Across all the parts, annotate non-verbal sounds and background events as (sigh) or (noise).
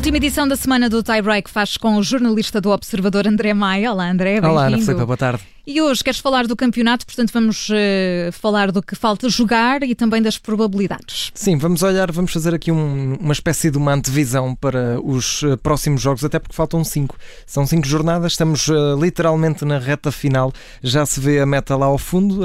última edição da semana do Tie Break faz com o jornalista do Observador André Maia. Olá, André. Olá, Ana Filipe, boa tarde. E hoje queres falar do campeonato, portanto vamos uh, falar do que falta jogar e também das probabilidades. Sim, vamos olhar, vamos fazer aqui um, uma espécie de uma antevisão para os uh, próximos jogos, até porque faltam cinco. São cinco jornadas, estamos uh, literalmente na reta final, já se vê a meta lá ao fundo.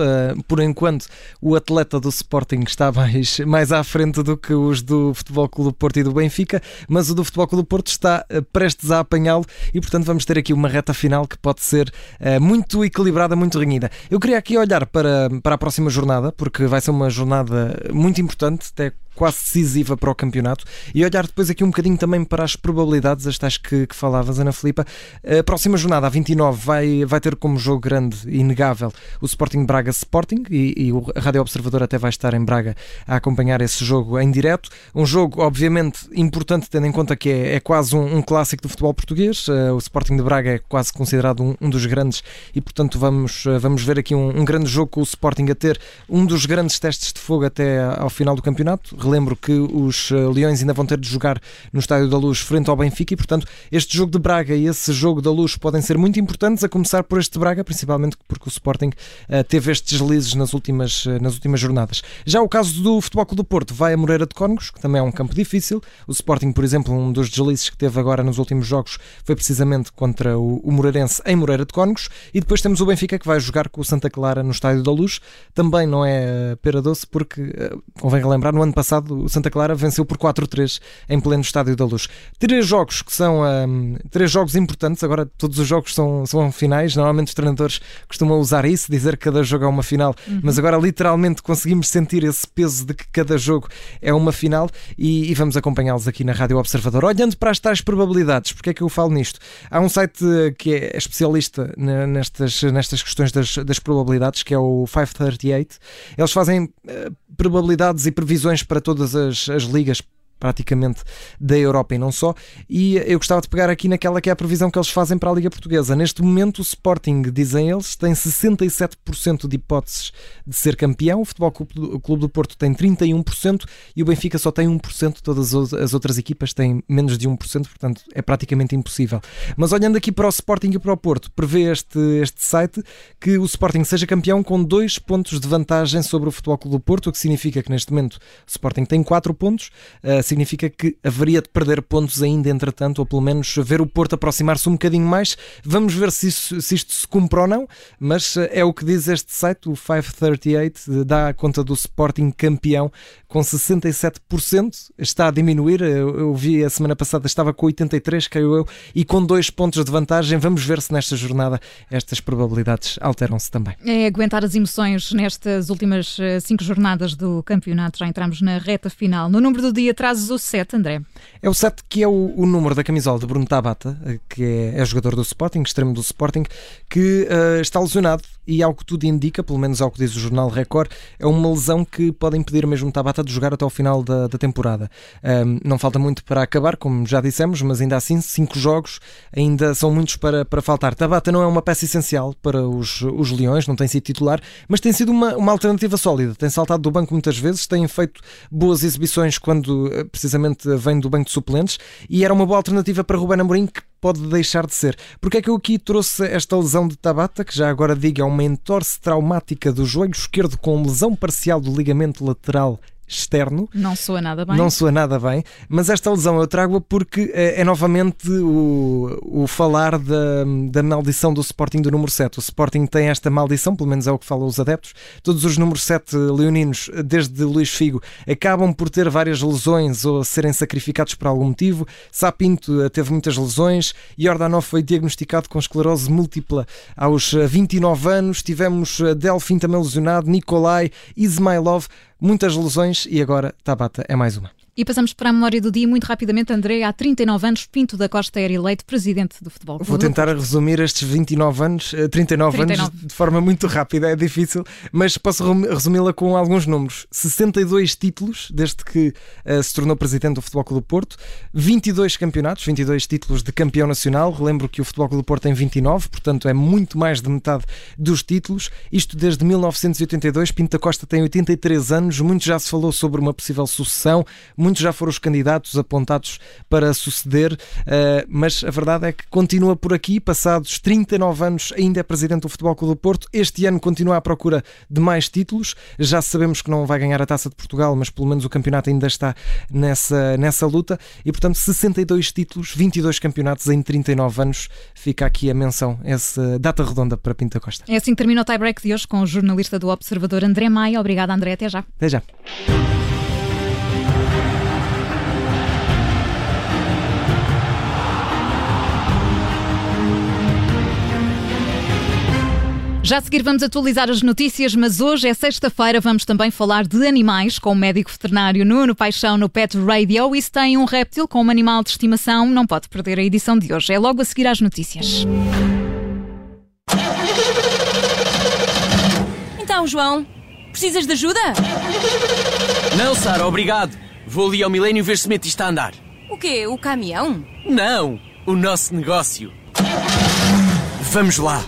por enquanto, o atleta do Sporting está (laughs) mais, mais à frente do que os do Futebol Clube Porto e do Benfica, mas o do Futebol Clube Porto está prestes a apanhá-lo e, portanto, vamos ter aqui uma reta final que pode ser muito equilibrada equilibrada, muito renhida. Eu queria aqui olhar para, para a próxima jornada, porque vai ser uma jornada muito importante, até quase decisiva para o campeonato e olhar depois aqui um bocadinho também para as probabilidades, as tais que, que falavas, Ana Filipa. A próxima jornada, a 29, vai, vai ter como jogo grande e inegável o Sporting Braga Sporting e, e a Rádio Observador até vai estar em Braga a acompanhar esse jogo em direto. Um jogo, obviamente, importante, tendo em conta que é, é quase um, um, clássico do futebol português. Uh, o Sporting de Braga é quase considerado um, um, dos grandes e, portanto, vamos, uh, vamos ver aqui um, um grande jogo com o Sporting a ter um dos grandes testes de fogo até ao final do campeonato relembro que os eh, Leões ainda vão ter de jogar no Estádio da Luz frente ao Benfica e, portanto, este jogo de Braga e esse jogo da Luz podem ser muito importantes, a começar por este Braga, principalmente porque o Sporting uh, teve estes deslizes nas últimas, uh, nas últimas jornadas. Já o caso do Futebol Clube do Porto vai a Moreira de Cónegos, que também é um campo difícil. O Sporting, por exemplo, um dos deslizes que teve agora nos últimos jogos foi precisamente contra o, Moreirense em Moreira de Cónegos. E depois temos o Benfica que vai jogar com o Santa Clara no Estádio da Luz. Também não é pera doce, porque, convém relembrar, no ano passado o Santa Clara venceu por 4-3 em pleno Estádio da Luz. Três jogos que são um, três jogos importantes, agora todos os jogos são, são finais. Normalmente os treinadores costumam usar isso, dizer que cada jogo é uma final, uhum. mas agora literalmente conseguimos sentir esse peso de que cada jogo é uma final e, e vamos acompanhá-los aqui na Rádio Observador. Olhando para as tais probabilidades, porque é que eu falo nisto? Há um site que é especialista nestas, nestas questões das, das probabilidades, que é o 538. Eles fazem uh, probabilidades e previsões para todas as, as ligas praticamente da Europa e não só. E eu gostava de pegar aqui naquela que é a previsão que eles fazem para a Liga Portuguesa. Neste momento, o Sporting, dizem eles, tem 67% de hipóteses de ser campeão, o Futebol Clube do Porto tem 31% e o Benfica só tem 1%, todas as outras equipas têm menos de 1%, portanto é praticamente impossível. Mas olhando aqui para o Sporting e para o Porto, prevê este, este site que o Sporting seja campeão com dois pontos de vantagem sobre o Futebol Clube do Porto, o que significa que neste momento o Sporting tem 4 pontos, significa que haveria de perder pontos ainda, entretanto, ou pelo menos ver o Porto aproximar-se um bocadinho mais. Vamos ver se, isso, se isto se cumpre ou não, mas eh, é o que diz este site, o 538, dá conta do Sporting campeão com 67%, está a diminuir. Eu, eu vi a semana passada, estava com 83, creio eu, e com dois pontos de vantagem. Vamos ver se nesta jornada estas probabilidades alteram-se também. É aguentar as emoções nestas últimas eh, cinco jornadas do campeonato. Já entramos na reta final. No número do dia traz o 7, André. É o 7 que é o, o, número da camisola de Bruno Tabata, que é, é jogador do Sporting, extremo do Sporting, que uh, está lesionado e ao que tudo indica, pelo menos ao que diz o jornal Record, é uma lesão que pode impedir mesmo Tabata de jogar até ao final da, da temporada. Um, não falta muito para acabar, como já dissemos, mas ainda assim, cinco jogos ainda são muitos para, para faltar. Tabata não é uma peça essencial para os, os Leões, não tem sido titular, mas tem sido uma, uma alternativa sólida. Tem saltado do banco muitas vezes, tem feito boas exibições quando eh, precisamente vem do banco de suplentes e era uma boa alternativa para Ruben Amorim que pode deixar de ser. Porque é que eu aqui trouxe esta lesão de Tabata, que já agora digo é uma entorse traumática do joelho esquerdo com lesão parcial do ligamento lateral externo. Não soa nada bem. Não soa nada bem, mas esta lesão eu trago-a porque é, é novamente o, o falar da, da maldição do Sporting do número 7. O Sporting tem esta maldição, pelo menos é o que falam os adeptos. Todos os números 7 leoninos, desde Luís Figo, acabam por ter várias lesões ou serem sacrificados por algum motivo. Sapinto eh, teve muitas lesões. Jordanov foi diagnosticado com esclerose múltipla aos 29 eh, anos. Tivemos Delfim também lesionado, Nikolai, Ismailov muitas lesões e agora Tabata é mais uma. E passamos para a memória do dia muito rapidamente. André, há 39 anos, Pinto da Costa era eleito presidente do futebol. Vou tentar resumir estes 29 anos, 39, 39, anos de forma muito rápida, é difícil, mas posso resumi-la com alguns números. 62 títulos desde que uh, se tornou presidente do Futebol Clube do Porto, 22 campeonatos, 22 títulos de campeão nacional. Relembro que o Futebol Clube do Porto tem 29, portanto é muito mais de metade dos títulos. Isto desde 1982. Pinto da Costa tem 83 anos, muito já se falou sobre uma possível sucessão muitos já foram os candidatos apontados para suceder, mas a verdade é que continua por aqui, passados 39 anos, ainda é presidente do Futebol Clube do Porto. Este ano continua à procura de mais títulos. Já sabemos que não vai ganhar a Taça de Portugal, mas pelo menos o campeonato ainda está nessa, nessa luta. E portanto, 62 títulos, 22 campeonatos em 39 anos. Fica aqui a menção, essa data redonda para Pinta Costa. É assim que termina o tie-break de hoje com o jornalista do Observador André Maia. Obrigada, André. Até já. Até já. Já a seguir vamos atualizar as notícias, mas hoje é sexta-feira, vamos também falar de animais com o médico veterinário Nuno Paixão no Pet Radio. E se tem um réptil com um animal de estimação, não pode perder a edição de hoje. É logo a seguir às notícias. Então, João, precisas de ajuda? Não, Sara, obrigado. Vou ali ao milénio ver se mete isto a andar. O quê? O caminhão? Não, o nosso negócio. Vamos lá.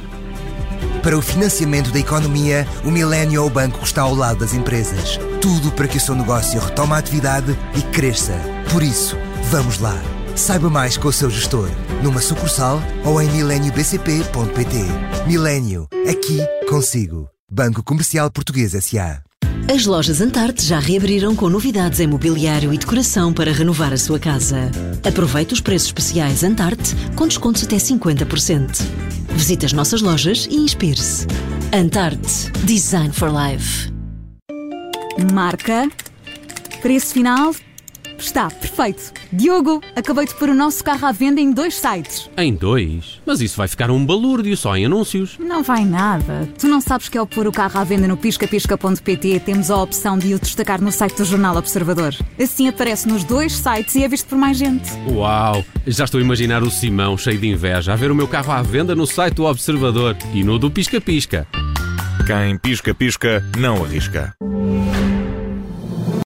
Para o financiamento da economia, o Millennium o banco está ao lado das empresas. Tudo para que o seu negócio retome a atividade e cresça. Por isso, vamos lá. Saiba mais com o seu gestor, numa sucursal ou em mileniobcp.pt. Milênio, aqui consigo. Banco Comercial Português S.A. As lojas Antarte já reabriram com novidades em mobiliário e decoração para renovar a sua casa. Aproveite os preços especiais Antarte com descontos até 50%. Visite as nossas lojas e inspire-se. Antarte Design for Life. Marca. Preço final. Está perfeito. Diogo, acabei de pôr o nosso carro à venda em dois sites. Em dois? Mas isso vai ficar um balúrdio só em anúncios. Não vai nada. Tu não sabes que ao pôr o carro à venda no piscapisca.pt temos a opção de o destacar no site do Jornal Observador. Assim aparece nos dois sites e é visto por mais gente. Uau! Já estou a imaginar o Simão cheio de inveja a ver o meu carro à venda no site do Observador e no do Pisca Pisca. Quem pisca pisca não arrisca.